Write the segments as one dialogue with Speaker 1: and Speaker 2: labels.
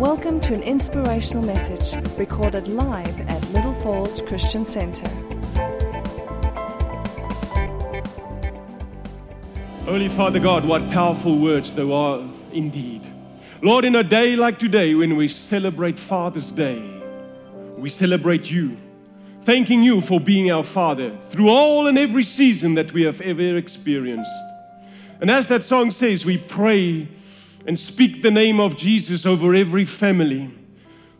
Speaker 1: Welcome to an inspirational message recorded live at Little Falls Christian Center.
Speaker 2: Holy Father God, what powerful words they are indeed. Lord, in a day like today when we celebrate Father's Day, we celebrate you, thanking you for being our Father through all and every season that we have ever experienced. And as that song says, we pray and speak the name of Jesus over every family.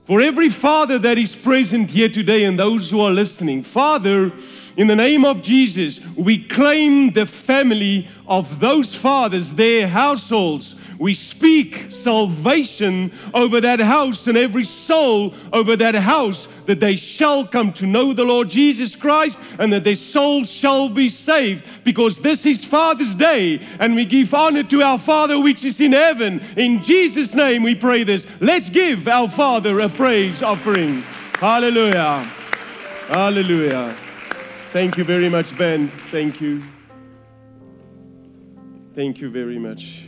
Speaker 2: For every father that is present here today and those who are listening, Father, in the name of Jesus, we claim the family of those fathers, their households. We speak salvation over that house and every soul over that house that they shall come to know the Lord Jesus Christ and that their souls shall be saved because this is Father's Day and we give honor to our Father which is in heaven. In Jesus' name we pray this. Let's give our Father a praise offering. Hallelujah. Hallelujah. Thank you very much, Ben. Thank you. Thank you very much.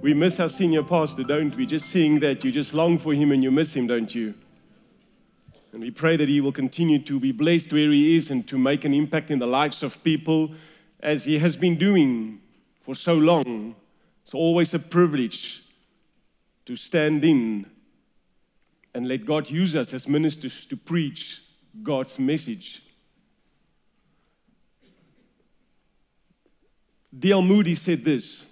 Speaker 2: We miss our senior pastor, don't we? Just seeing that, you just long for him and you miss him, don't you? And we pray that he will continue to be blessed where he is and to make an impact in the lives of people as he has been doing for so long. It's always a privilege to stand in and let God use us as ministers to preach God's message. D.L. Moody said this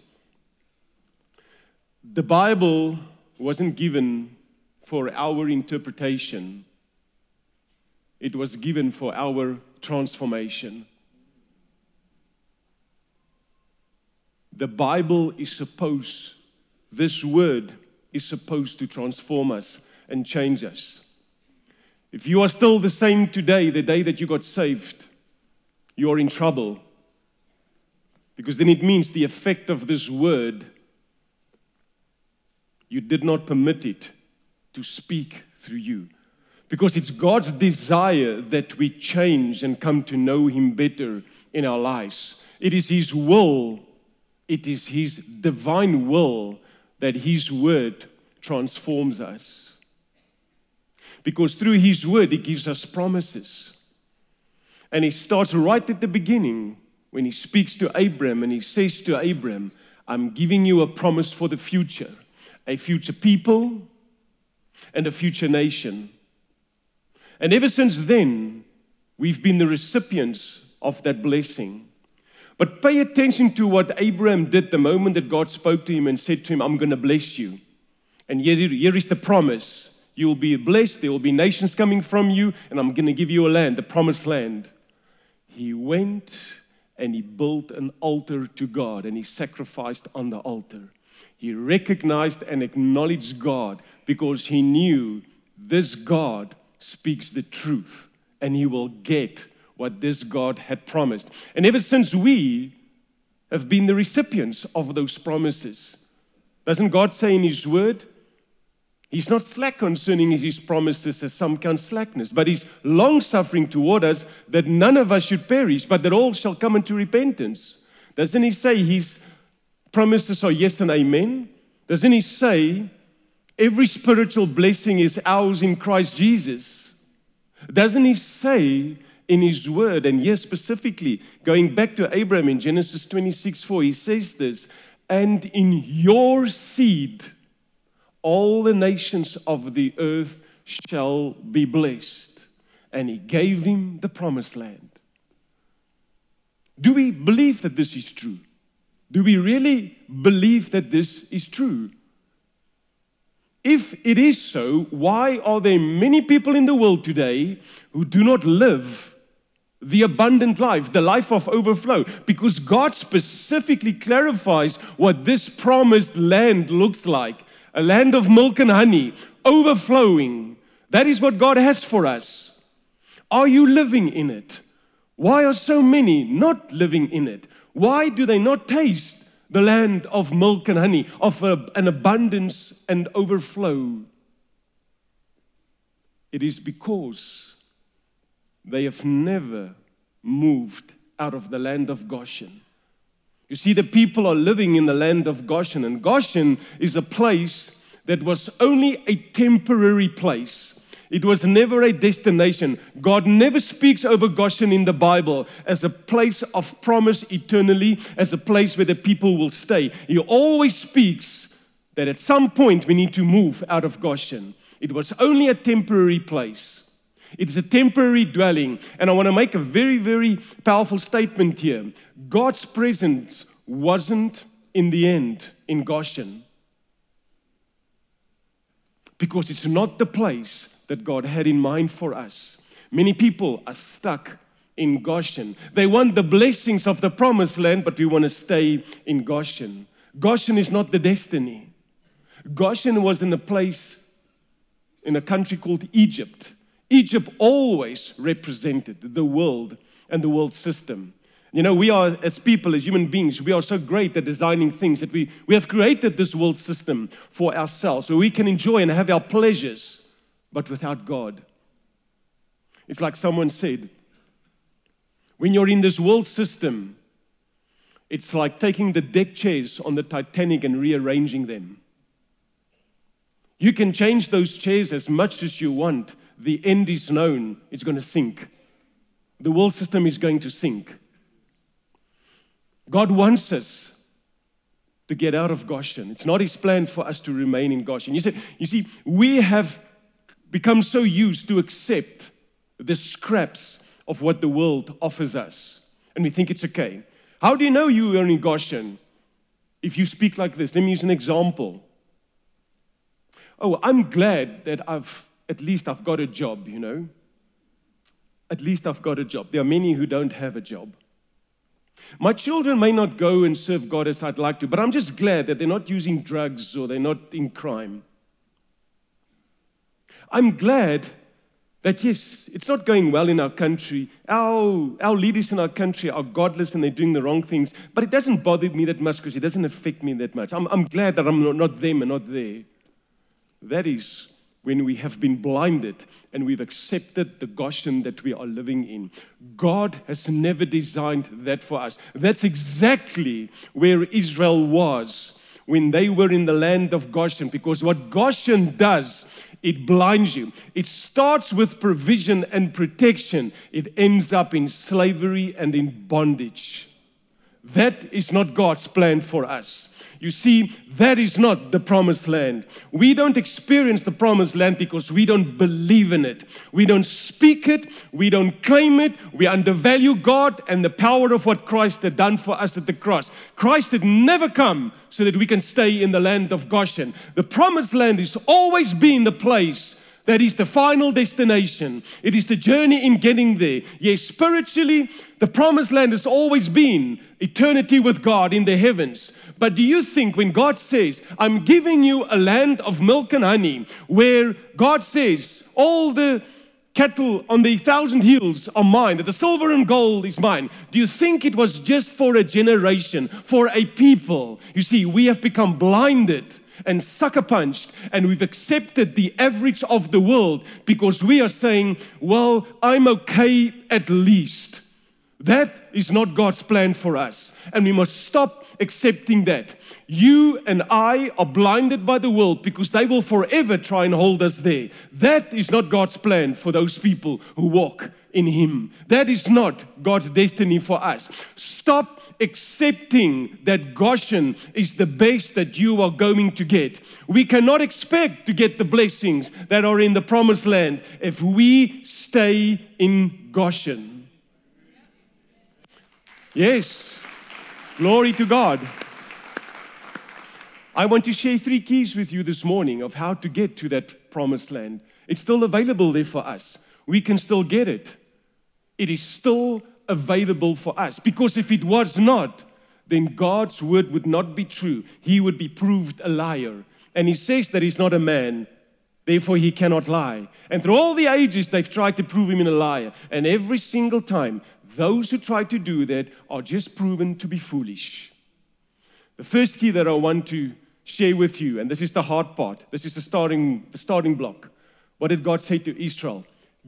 Speaker 2: The Bible wasn't given for our interpretation, it was given for our transformation. The Bible is supposed, this word is supposed to transform us and change us. If you are still the same today, the day that you got saved, you are in trouble. Because then it means the effect of this word, you did not permit it to speak through you. Because it's God's desire that we change and come to know Him better in our lives. It is His will, it is His divine will that His word transforms us. Because through His word, He gives us promises. And He starts right at the beginning when He speaks to Abram and He says to Abram, I'm giving you a promise for the future a future people and a future nation. And ever since then, we've been the recipients of that blessing. But pay attention to what Abraham did the moment that God spoke to him and said to him, I'm going to bless you. And here, here is the promise you'll be blessed, there will be nations coming from you, and I'm going to give you a land, the promised land. He went and he built an altar to God and he sacrificed on the altar. He recognized and acknowledged God because he knew this God speaks the truth and he will get what this God had promised. And ever since we have been the recipients of those promises, doesn't God say in his word, He's not slack concerning his promises as some count slackness, but he's long suffering toward us that none of us should perish, but that all shall come into repentance. Doesn't he say his promises are yes and amen? Doesn't he say every spiritual blessing is ours in Christ Jesus? Doesn't he say in his word, and yes, specifically, going back to Abraham in Genesis 26 4, he says this, and in your seed, all the nations of the earth shall be blessed. And he gave him the promised land. Do we believe that this is true? Do we really believe that this is true? If it is so, why are there many people in the world today who do not live the abundant life, the life of overflow? Because God specifically clarifies what this promised land looks like a land of milk and honey, overflowing. That is what God has for us. Are you living in it? Why are so many not living in it? Why do they not taste the land of milk and honey, of a, an abundance and overflow? It is because they have never moved out of the land of Goshen. You see, the people are living in the land of Goshen, and Goshen is a place that was only a temporary place. It was never a destination. God never speaks over Goshen in the Bible as a place of promise eternally, as a place where the people will stay. He always speaks that at some point we need to move out of Goshen. It was only a temporary place. It is a temporary dwelling. And I want to make a very, very powerful statement here. God's presence wasn't in the end in Goshen because it's not the place that God had in mind for us. Many people are stuck in Goshen. They want the blessings of the promised land, but we want to stay in Goshen. Goshen is not the destiny. Goshen was in a place, in a country called Egypt. Egypt always represented the world and the world system. You know, we are, as people, as human beings, we are so great at designing things that we, we have created this world system for ourselves so we can enjoy and have our pleasures but without God. It's like someone said when you're in this world system, it's like taking the deck chairs on the Titanic and rearranging them. You can change those chairs as much as you want. The end is known, it's going to sink. The world system is going to sink. God wants us to get out of Goshen. It's not His plan for us to remain in Goshen. You see, you see we have become so used to accept the scraps of what the world offers us. And we think it's okay. How do you know you are in Goshen if you speak like this? Let me use an example. Oh, I'm glad that I've, at least I've got a job, you know. At least I've got a job. There are many who don't have a job. My children may not go and serve God as I'd like to, but I'm just glad that they're not using drugs or they're not in crime. I'm glad that yes, it's not going well in our country. Our, our leaders in our country are godless and they're doing the wrong things, but it doesn't bother me that much because it doesn't affect me that much. I'm, I'm glad that I'm not them and not there. That is when we have been blinded and we've accepted the Goshen that we are living in. God has never designed that for us. That's exactly where Israel was when they were in the land of Goshen, because what Goshen does it blinds you. It starts with provision and protection, it ends up in slavery and in bondage. That is not God's plan for us. You see, that is not the promised land. We don't experience the promised land because we don't believe in it. We don't speak it. We don't claim it. We undervalue God and the power of what Christ had done for us at the cross. Christ had never come so that we can stay in the land of Goshen. The promised land has always been the place that is the final destination. It is the journey in getting there. Yes, spiritually, the promised land has always been eternity with God in the heavens. But do you think when God says, I'm giving you a land of milk and honey, where God says, all the cattle on the thousand hills are mine, that the silver and gold is mine. Do you think it was just for a generation, for a people? You see, we have become blinded and sucker punched, and we've accepted the average of the world because we are saying, Well, I'm okay at least. That is not God's plan for us. And we must stop accepting that. You and I are blinded by the world because they will forever try and hold us there. That is not God's plan for those people who walk in Him. That is not God's destiny for us. Stop accepting that Goshen is the best that you are going to get. We cannot expect to get the blessings that are in the promised land if we stay in Goshen. Yes, glory to God. I want to share three keys with you this morning of how to get to that promised land. It's still available there for us. We can still get it. It is still available for us. Because if it was not, then God's word would not be true. He would be proved a liar. And he says that he's not a man, therefore he cannot lie. And through all the ages, they've tried to prove him in a liar. And every single time, those who try to do that are just proven to be foolish. The first key that I want to share with you, and this is the hard part, this is the starting, the starting block. What did God say to Israel?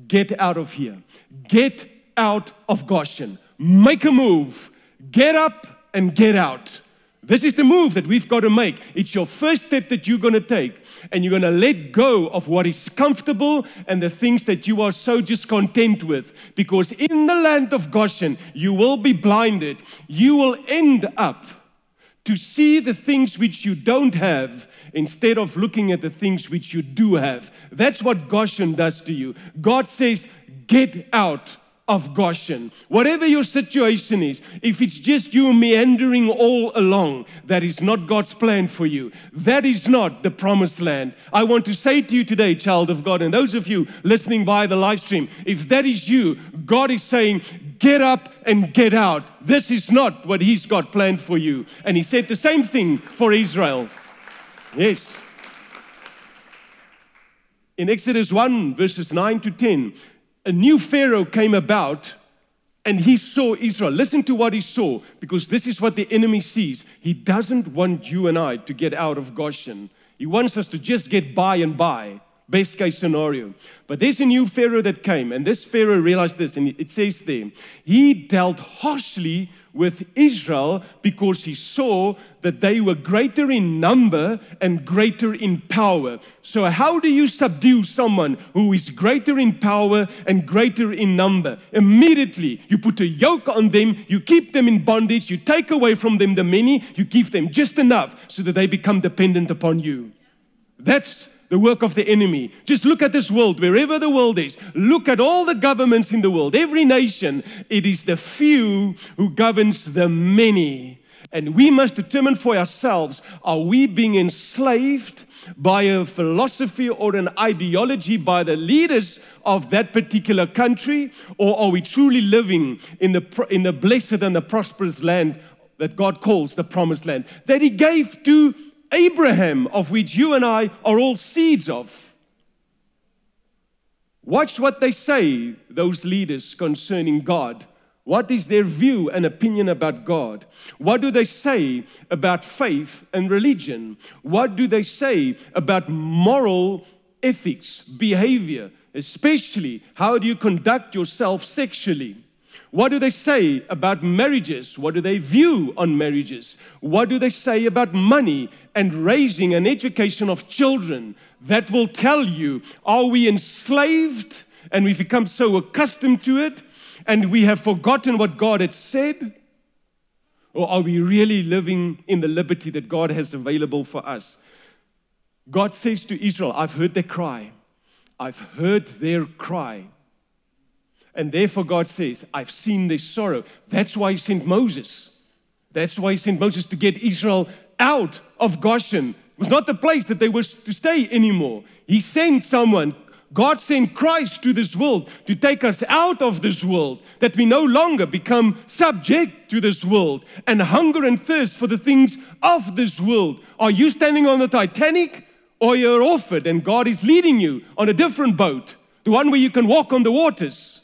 Speaker 2: Get out of here. Get out of Goshen. Make a move. Get up and get out. This is the move that we've got to make. It's your first step that you're going to take. And you're going to let go of what is comfortable and the things that you are so discontent with. Because in the land of Goshen, you will be blinded. You will end up to see the things which you don't have instead of looking at the things which you do have. That's what Goshen does to you. God says, Get out of Goshen. Whatever your situation is, if it's just you meandering all along, that is not God's plan for you. That is not the promised land. I want to say to you today, child of God, and those of you listening via the live stream, if that is you, God is saying, get up and get out. This is not what He's got planned for you. And He said the same thing for Israel. Yes. In Exodus 1, verses 9 to 10, a new Pharaoh came about and he saw Israel. Listen to what he saw, because this is what the enemy sees. He doesn't want you and I to get out of Goshen, he wants us to just get by and by. Best case scenario. But there's a new Pharaoh that came, and this Pharaoh realized this, and it says there, he dealt harshly with Israel because he saw that they were greater in number and greater in power. So, how do you subdue someone who is greater in power and greater in number? Immediately, you put a yoke on them, you keep them in bondage, you take away from them the many, you give them just enough so that they become dependent upon you. That's the work of the enemy. Just look at this world, wherever the world is. Look at all the governments in the world, every nation. It is the few who governs the many. And we must determine for ourselves are we being enslaved by a philosophy or an ideology by the leaders of that particular country, or are we truly living in the, in the blessed and the prosperous land that God calls the promised land that He gave to Abraham, of which you and I are all seeds of. Watch what they say, those leaders concerning God. What is their view and opinion about God? What do they say about faith and religion? What do they say about moral ethics, behavior, especially how do you conduct yourself sexually? What do they say about marriages? What do they view on marriages? What do they say about money and raising and education of children? That will tell you are we enslaved and we've become so accustomed to it and we have forgotten what God had said? Or are we really living in the liberty that God has available for us? God says to Israel, I've heard their cry. I've heard their cry. And therefore, God says, I've seen their sorrow. That's why He sent Moses. That's why He sent Moses to get Israel out of Goshen. It was not the place that they were to stay anymore. He sent someone. God sent Christ to this world to take us out of this world, that we no longer become subject to this world and hunger and thirst for the things of this world. Are you standing on the Titanic or you're off it and God is leading you on a different boat, the one where you can walk on the waters?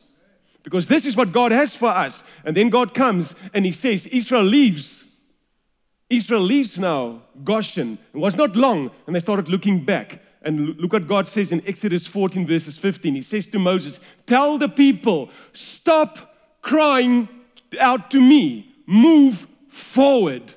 Speaker 2: Because this is what God has for us. And then God comes and He says, Israel leaves. Israel leaves now Goshen. It was not long, and they started looking back. And look what God says in Exodus 14, verses 15. He says to Moses, Tell the people, stop crying out to me, move forward.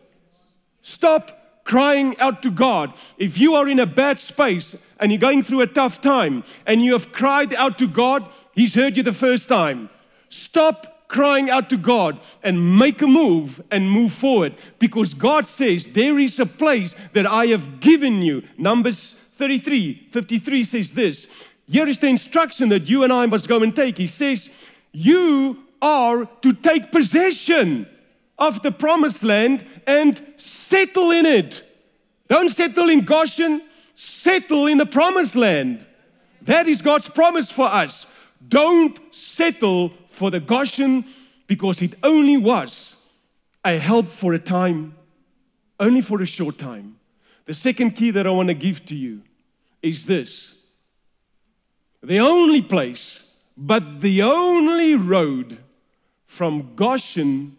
Speaker 2: Stop crying out to God. If you are in a bad space and you're going through a tough time and you have cried out to God, He's heard you the first time. Stop crying out to God and make a move and move forward because God says, There is a place that I have given you. Numbers 33 53 says this. Here is the instruction that you and I must go and take. He says, You are to take possession of the promised land and settle in it. Don't settle in Goshen, settle in the promised land. That is God's promise for us. Don't settle for the Goshen because it only was a help for a time, only for a short time. The second key that I want to give to you is this the only place, but the only road from Goshen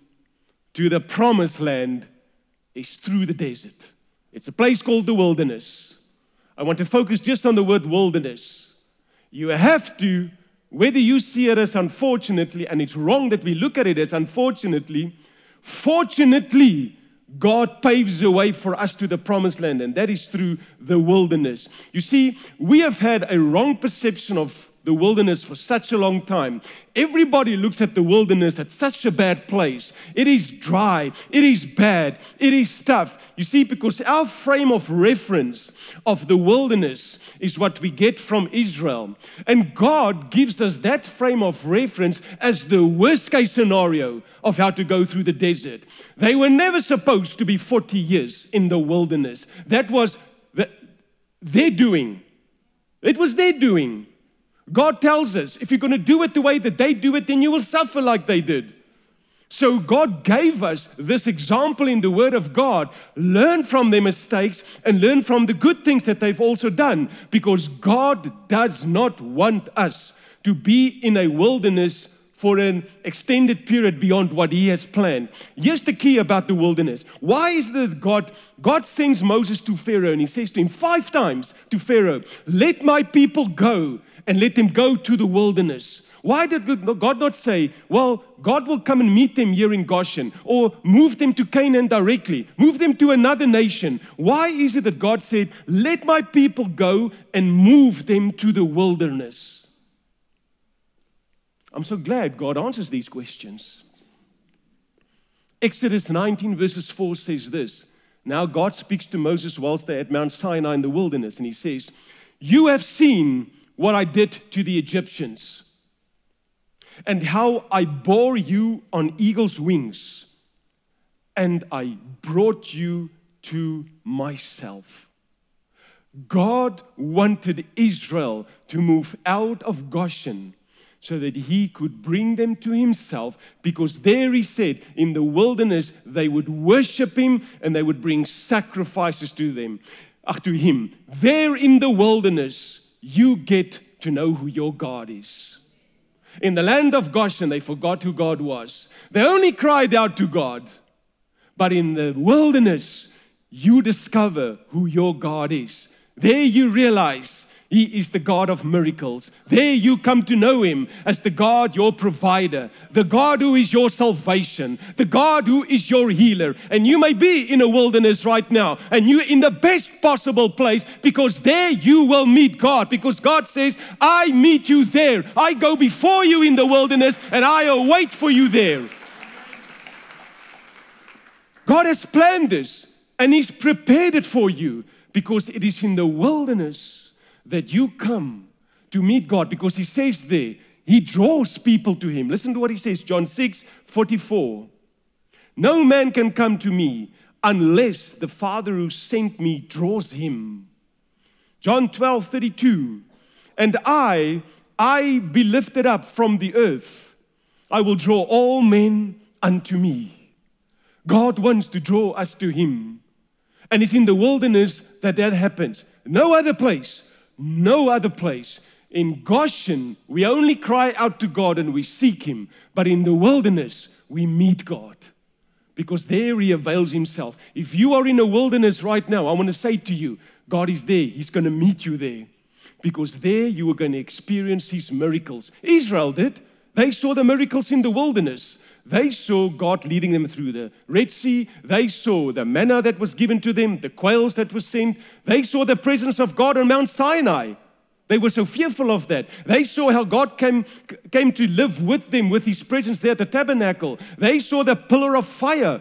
Speaker 2: to the promised land is through the desert. It's a place called the wilderness. I want to focus just on the word wilderness. You have to whether you see it as unfortunately, and it's wrong that we look at it as unfortunately, fortunately, God paves the way for us to the promised land, and that is through the wilderness. You see, we have had a wrong perception of the wilderness for such a long time. Everybody looks at the wilderness as such a bad place. It is dry, it is bad, it is tough. You see, because our frame of reference of the wilderness is what we get from Israel. And God gives us that frame of reference as the worst case scenario of how to go through the desert. They were never supposed to be 40 years in the wilderness. That was the, their doing. It was their doing. God tells us if you're going to do it the way that they do it, then you will suffer like they did. So God gave us this example in the Word of God. Learn from their mistakes and learn from the good things that they've also done because God does not want us to be in a wilderness for an extended period beyond what he has planned. Here's the key about the wilderness. Why is that God God sends Moses to Pharaoh and he says to him five times to Pharaoh, "Let my people go." And let them go to the wilderness. Why did God not say, well, God will come and meet them here in Goshen or move them to Canaan directly, move them to another nation? Why is it that God said, let my people go and move them to the wilderness? I'm so glad God answers these questions. Exodus 19, verses 4 says this. Now God speaks to Moses whilst they're at Mount Sinai in the wilderness, and he says, You have seen what I did to the Egyptians. And how I bore you on eagle's wings. And I brought you to myself. God wanted Israel to move out of Goshen so that he could bring them to himself because there he said in the wilderness they would worship him and they would bring sacrifices to them ach, to him. There in the wilderness you get to know who your God is. In the land of Goshen, they forgot who God was. They only cried out to God. But in the wilderness, you discover who your God is. There you realize he is the God of miracles. There you come to know Him as the God, your provider, the God who is your salvation, the God who is your healer. And you may be in a wilderness right now, and you're in the best possible place because there you will meet God. Because God says, I meet you there. I go before you in the wilderness, and I await for you there. God has planned this, and He's prepared it for you because it is in the wilderness that you come to meet God because He says there, He draws people to Him. Listen to what He says, John 6 44. No man can come to me unless the Father who sent me draws him. John 12 32. And I, I be lifted up from the earth. I will draw all men unto me. God wants to draw us to Him. And it's in the wilderness that that happens. No other place no other place. In Goshen, we only cry out to God and we seek Him, but in the wilderness, we meet God because there He avails Himself. If you are in a wilderness right now, I want to say to you, God is there. He's going to meet you there because there you are going to experience His miracles. Israel did. They saw the miracles in the wilderness. They saw God leading them through the Red Sea. They saw the manna that was given to them, the quails that were sent. They saw the presence of God on Mount Sinai. They were so fearful of that. They saw how God came, came to live with them with his presence there at the tabernacle. They saw the pillar of fire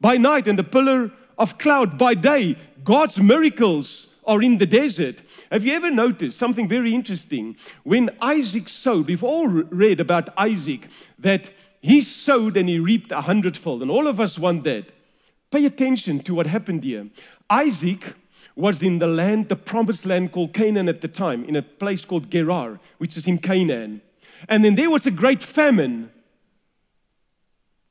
Speaker 2: by night and the pillar of cloud by day. God's miracles are in the desert. Have you ever noticed something very interesting? When Isaac sowed, we've all read about Isaac that he sowed and he reaped a hundredfold. And all of us want that. Pay attention to what happened here. Isaac was in the land, the promised land called Canaan at the time, in a place called Gerar, which is in Canaan. And then there was a great famine.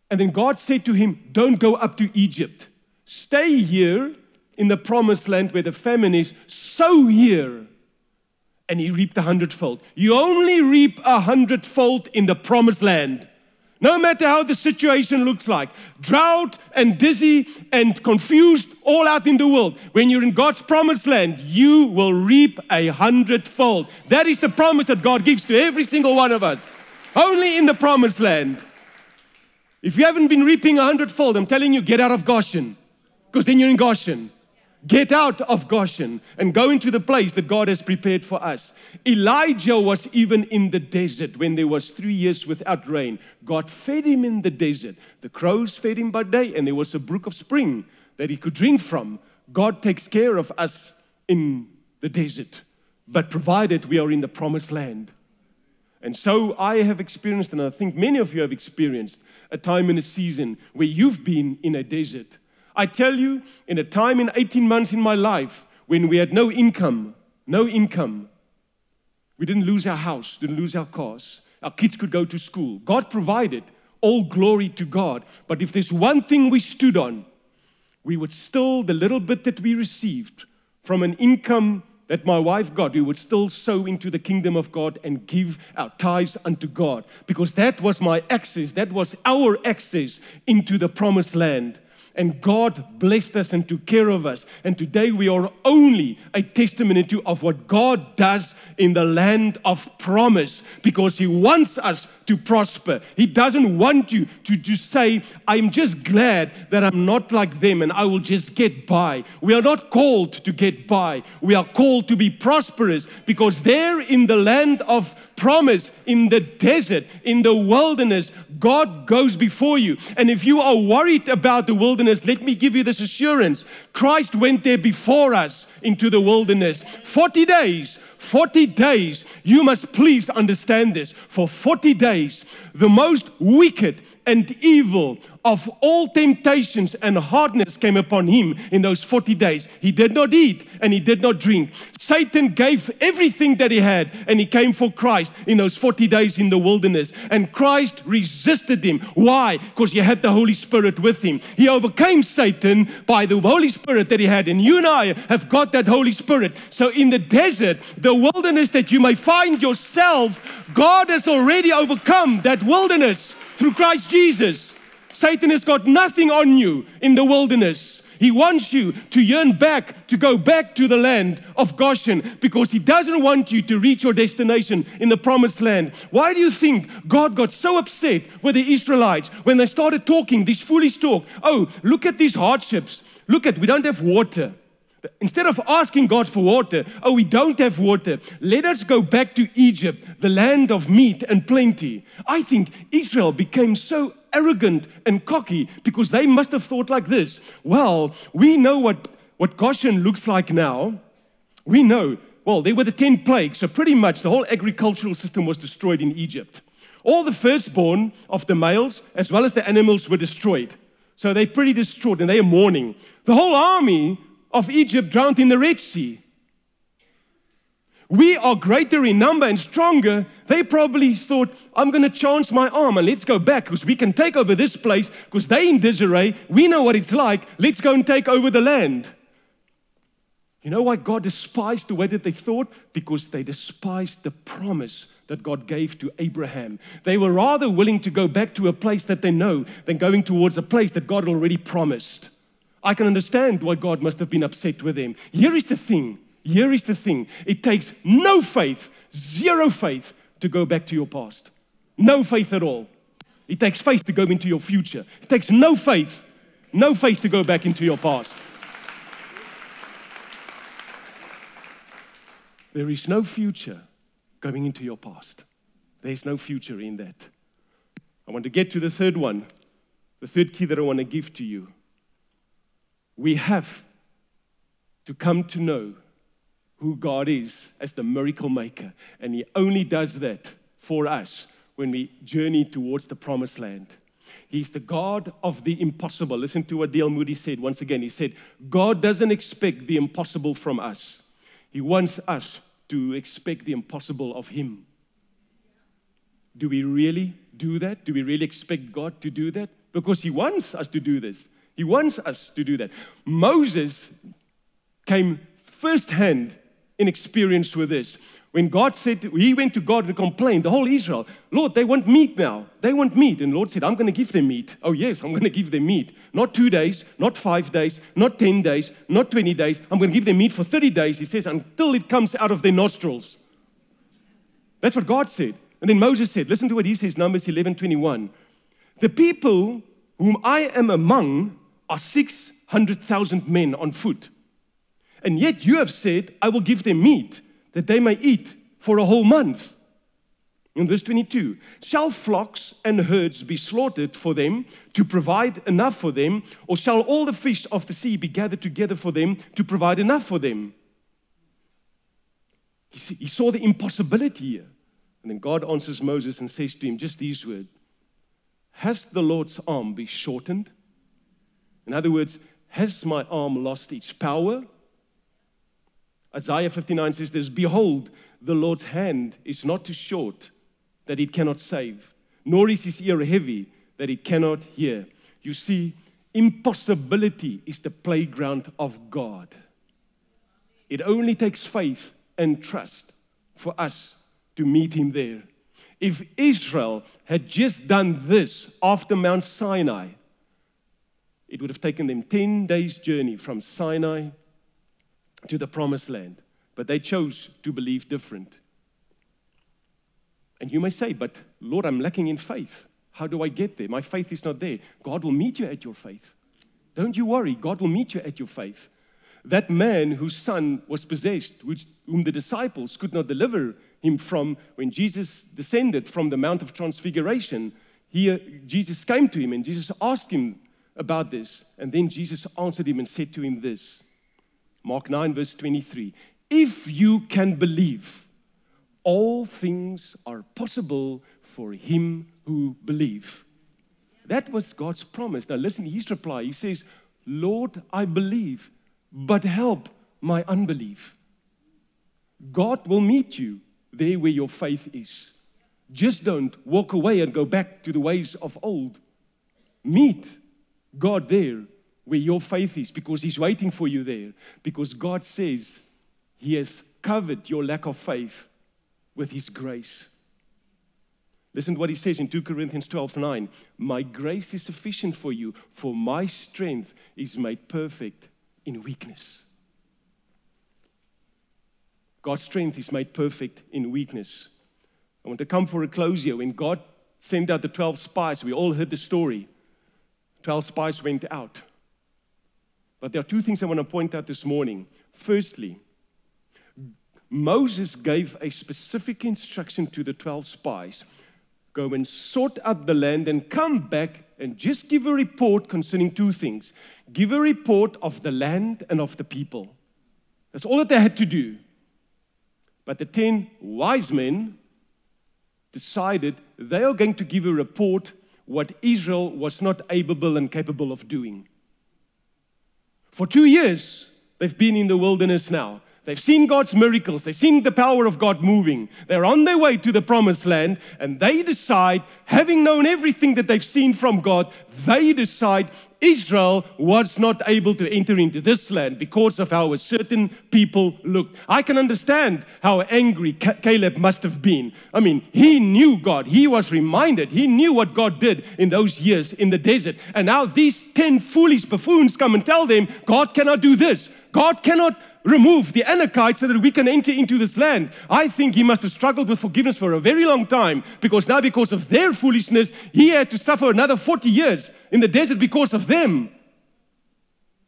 Speaker 2: And then God said to him, Don't go up to Egypt. Stay here in the promised land where the famine is. Sow here. And he reaped a hundredfold. You only reap a hundredfold in the promised land. No matter how the situation looks like, drought and dizzy and confused all out in the world, when you're in God's promised land, you will reap a hundredfold. That is the promise that God gives to every single one of us. Only in the promised land. If you haven't been reaping a hundredfold, I'm telling you, get out of Goshen. because then you're in Goshen. Get out of Goshen and go into the place that God has prepared for us. Elijah was even in the desert when there was three years without rain. God fed him in the desert. The crows fed him by day, and there was a brook of spring that he could drink from. God takes care of us in the desert, but provided we are in the promised land. And so I have experienced, and I think many of you have experienced, a time in a season where you've been in a desert I tell you, in a time in 18 months in my life when we had no income, no income, we didn't lose our house, didn't lose our cars, our kids could go to school. God provided, all glory to God. But if there's one thing we stood on, we would still, the little bit that we received from an income that my wife got, we would still sow into the kingdom of God and give our tithes unto God. Because that was my access, that was our access into the promised land and God blessed us and took care of us. And today we are only a testimony to of what God does in the land of promise because He wants us to prosper. He doesn't want you to just say, I'm just glad that I'm not like them and I will just get by. We are not called to get by. We are called to be prosperous because there in the land of promise, in the desert, in the wilderness, God goes before you. And if you are worried about the wilderness, let me give you this assurance Christ went there before us into the wilderness. 40 days, 40 days, you must please understand this. For 40 days, the most wicked and evil of all temptations and hardness came upon him in those 40 days. He did not eat and he did not drink. Satan gave everything that he had and he came for Christ in those 40 days in the wilderness. And Christ resisted him. Why? Because he had the Holy Spirit with him. He overcame Satan by the Holy Spirit that he had. And you and I have got that Holy Spirit. So in the desert, the wilderness that you may find yourself, God has already overcome that wilderness through Christ Jesus. Satan has got nothing on you in the wilderness. He wants you to yearn back, to go back to the land of Goshen because he doesn't want you to reach your destination in the promised land. Why do you think God got so upset with the Israelites when they started talking this foolish talk? Oh, look at these hardships. Look at, we don't have water. Instead of asking God for water, oh, we don't have water, let us go back to Egypt, the land of meat and plenty. I think Israel became so arrogant and cocky because they must have thought like this well, we know what, what Goshen looks like now. We know, well, there were the 10 plagues, so pretty much the whole agricultural system was destroyed in Egypt. All the firstborn of the males, as well as the animals, were destroyed. So they're pretty distraught and they are mourning. The whole army of Egypt drowned in the Red Sea we are greater in number and stronger, they probably thought, I'm going to chance my arm and let's go back because we can take over this place because they in disarray. We know what it's like. Let's go and take over the land. You know why God despised the way that they thought? Because they despised the promise that God gave to Abraham. They were rather willing to go back to a place that they know than going towards a place that God already promised. I can understand why God must have been upset with them. Here is the thing here is the thing it takes no faith, zero faith, to go back to your past. No faith at all. It takes faith to go into your future. It takes no faith, no faith to go back into your past. There is no future going into your past. There's no future in that. I want to get to the third one, the third key that I want to give to you. We have to come to know who God is as the miracle maker. And He only does that for us when we journey towards the promised land. He's the God of the impossible. Listen to what D.L. Moody said once again. He said, God doesn't expect the impossible from us, He wants us to expect the impossible of Him. Do we really do that? Do we really expect God to do that? Because He wants us to do this. He wants us to do that. Moses came firsthand in experience with this. When God said, he went to God and complained, the whole Israel, Lord, they want meat now. They want meat. And Lord said, I'm going to give them meat. Oh, yes, I'm going to give them meat. Not two days, not five days, not 10 days, not 20 days. I'm going to give them meat for 30 days, he says, until it comes out of their nostrils. That's what God said. And then Moses said, listen to what he says, Numbers 11 21. The people whom I am among are 600,000 men on foot. And yet you have said, I will give them meat that they may eat for a whole month. In verse 22, shall flocks and herds be slaughtered for them to provide enough for them, or shall all the fish of the sea be gathered together for them to provide enough for them? He saw the impossibility here. And then God answers Moses and says to him just these words Has the Lord's arm been shortened? In other words, has my arm lost its power? Isaiah 59 says this Behold, the Lord's hand is not too short that it cannot save, nor is his ear heavy that it cannot hear. You see, impossibility is the playground of God. It only takes faith and trust for us to meet him there. If Israel had just done this after Mount Sinai, it would have taken them 10 days' journey from Sinai to the promised land. But they chose to believe different. And you may say, But Lord, I'm lacking in faith. How do I get there? My faith is not there. God will meet you at your faith. Don't you worry, God will meet you at your faith. That man whose son was possessed, which, whom the disciples could not deliver him from when Jesus descended from the Mount of Transfiguration, he, uh, Jesus came to him and Jesus asked him about this. And then Jesus answered him and said to him this Mark 9, verse 23 If you can believe, all things are possible for him who believe. That was God's promise. Now listen, to his reply. He says, Lord, I believe, but help my unbelief. God will meet you there where your faith is. Just don't walk away and go back to the ways of old. Meet God there where your faith is because He's waiting for you there. Because God says He has covered your lack of faith with his grace. Listen to what he says in 2 Corinthians 12 9. My grace is sufficient for you, for my strength is made perfect in weakness. God's strength is made perfect in weakness. I want to come for a close here. When God sent out the 12 spies, we all heard the story. 12 spies went out. But there are two things I want to point out this morning. Firstly, Moses gave a specific instruction to the 12 spies go and sort out the land and come back and just give a report concerning two things give a report of the land and of the people. That's all that they had to do. But the 10 wise men decided they are going to give a report what Israel was not able and capable of doing. For two years, they've been in the wilderness now. They've seen God's miracles. They've seen the power of God moving. They're on their way to the promised land, and they decide, having known everything that they've seen from God, they decide Israel was not able to enter into this land because of how a certain people looked. I can understand how angry Caleb must have been. I mean, he knew God. He was reminded. He knew what God did in those years in the desert. And now these 10 foolish buffoons come and tell them, God cannot do this. God cannot remove the Anakites so that we can enter into this land. I think he must have struggled with forgiveness for a very long time because now, because of their foolishness, he had to suffer another 40 years in the desert because of them.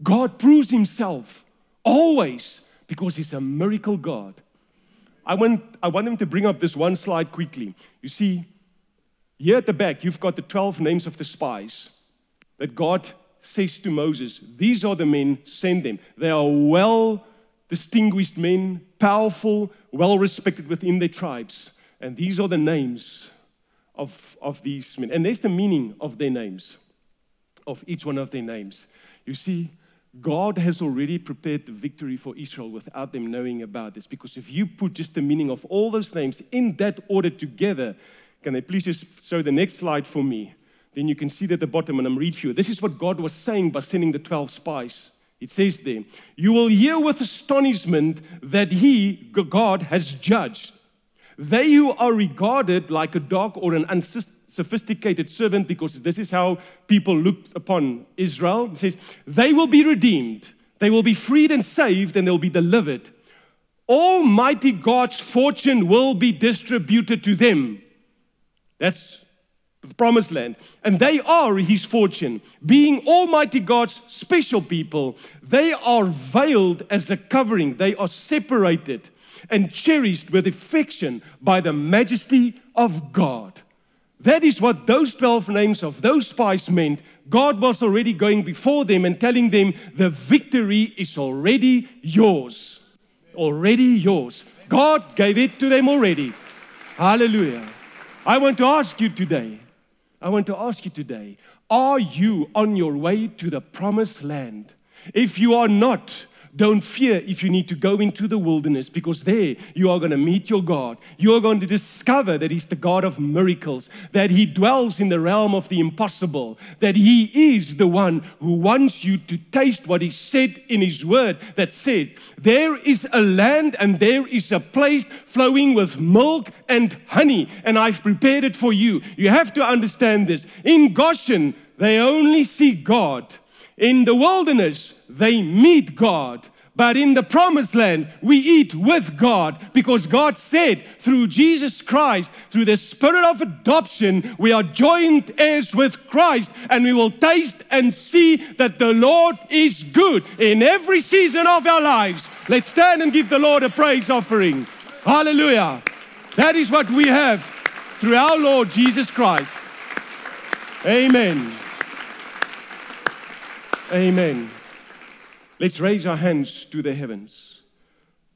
Speaker 2: God proves himself always because he's a miracle God. I want, I want him to bring up this one slide quickly. You see, here at the back, you've got the 12 names of the spies that God says to Moses, These are the men, send them. They are well distinguished men, powerful, well respected within their tribes. And these are the names of, of these men. And there's the meaning of their names, of each one of their names. You see, God has already prepared the victory for Israel without them knowing about this. Because if you put just the meaning of all those names in that order together, can I please just show the next slide for me? Then you can see that at the bottom, and I'm reading for you. This is what God was saying by sending the 12 spies. It says there, You will hear with astonishment that He, God, has judged. They who are regarded like a dog or an unsophisticated servant, because this is how people looked upon Israel, it says, They will be redeemed, they will be freed and saved, and they'll be delivered. Almighty God's fortune will be distributed to them. That's the promised land. And they are his fortune. Being Almighty God's special people, they are veiled as a covering, they are separated and cherished with affection by the majesty of God. That is what those 12 names of those spies meant. God was already going before them and telling them the victory is already yours. Already yours. God gave it to them already. Hallelujah. I want to ask you today, I want to ask you today, are you on your way to the promised land? If you are not, don't fear if you need to go into the wilderness because there you are going to meet your God. You are going to discover that He's the God of miracles, that He dwells in the realm of the impossible, that He is the one who wants you to taste what He said in His word that said, There is a land and there is a place flowing with milk and honey, and I've prepared it for you. You have to understand this. In Goshen, they only see God. In the wilderness, they meet God. But in the promised land, we eat with God because God said through Jesus Christ, through the spirit of adoption, we are joined heirs with Christ and we will taste and see that the Lord is good in every season of our lives. Let's stand and give the Lord a praise offering. Hallelujah. That is what we have through our Lord Jesus Christ. Amen. Amen. Let's raise our hands to the heavens.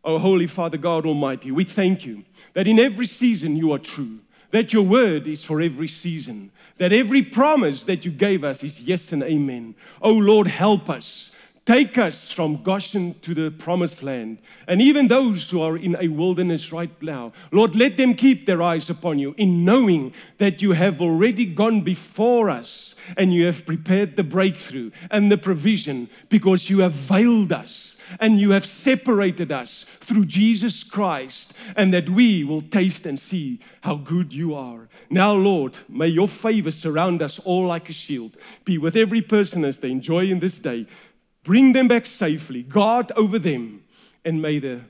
Speaker 2: Oh, Holy Father God Almighty, we thank you that in every season you are true, that your word is for every season, that every promise that you gave us is yes and amen. Oh, Lord, help us. Take us from Goshen to the promised land. And even those who are in a wilderness right now, Lord, let them keep their eyes upon you in knowing that you have already gone before us and you have prepared the breakthrough and the provision because you have veiled us and you have separated us through Jesus Christ, and that we will taste and see how good you are. Now, Lord, may your favor surround us all like a shield. Be with every person as they enjoy in this day. Bring them back safely, guard over them, and may the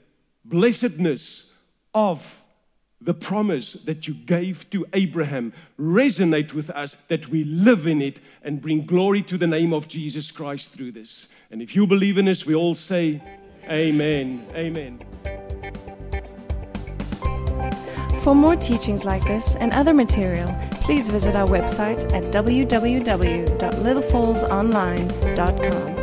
Speaker 2: blessedness of the promise that you gave to Abraham resonate with us, that we live in it and bring glory to the name of Jesus Christ through this. And if you believe in us, we all say, Amen. Amen.
Speaker 1: For more teachings like this and other material, please visit our website at www.littlefallsonline.com.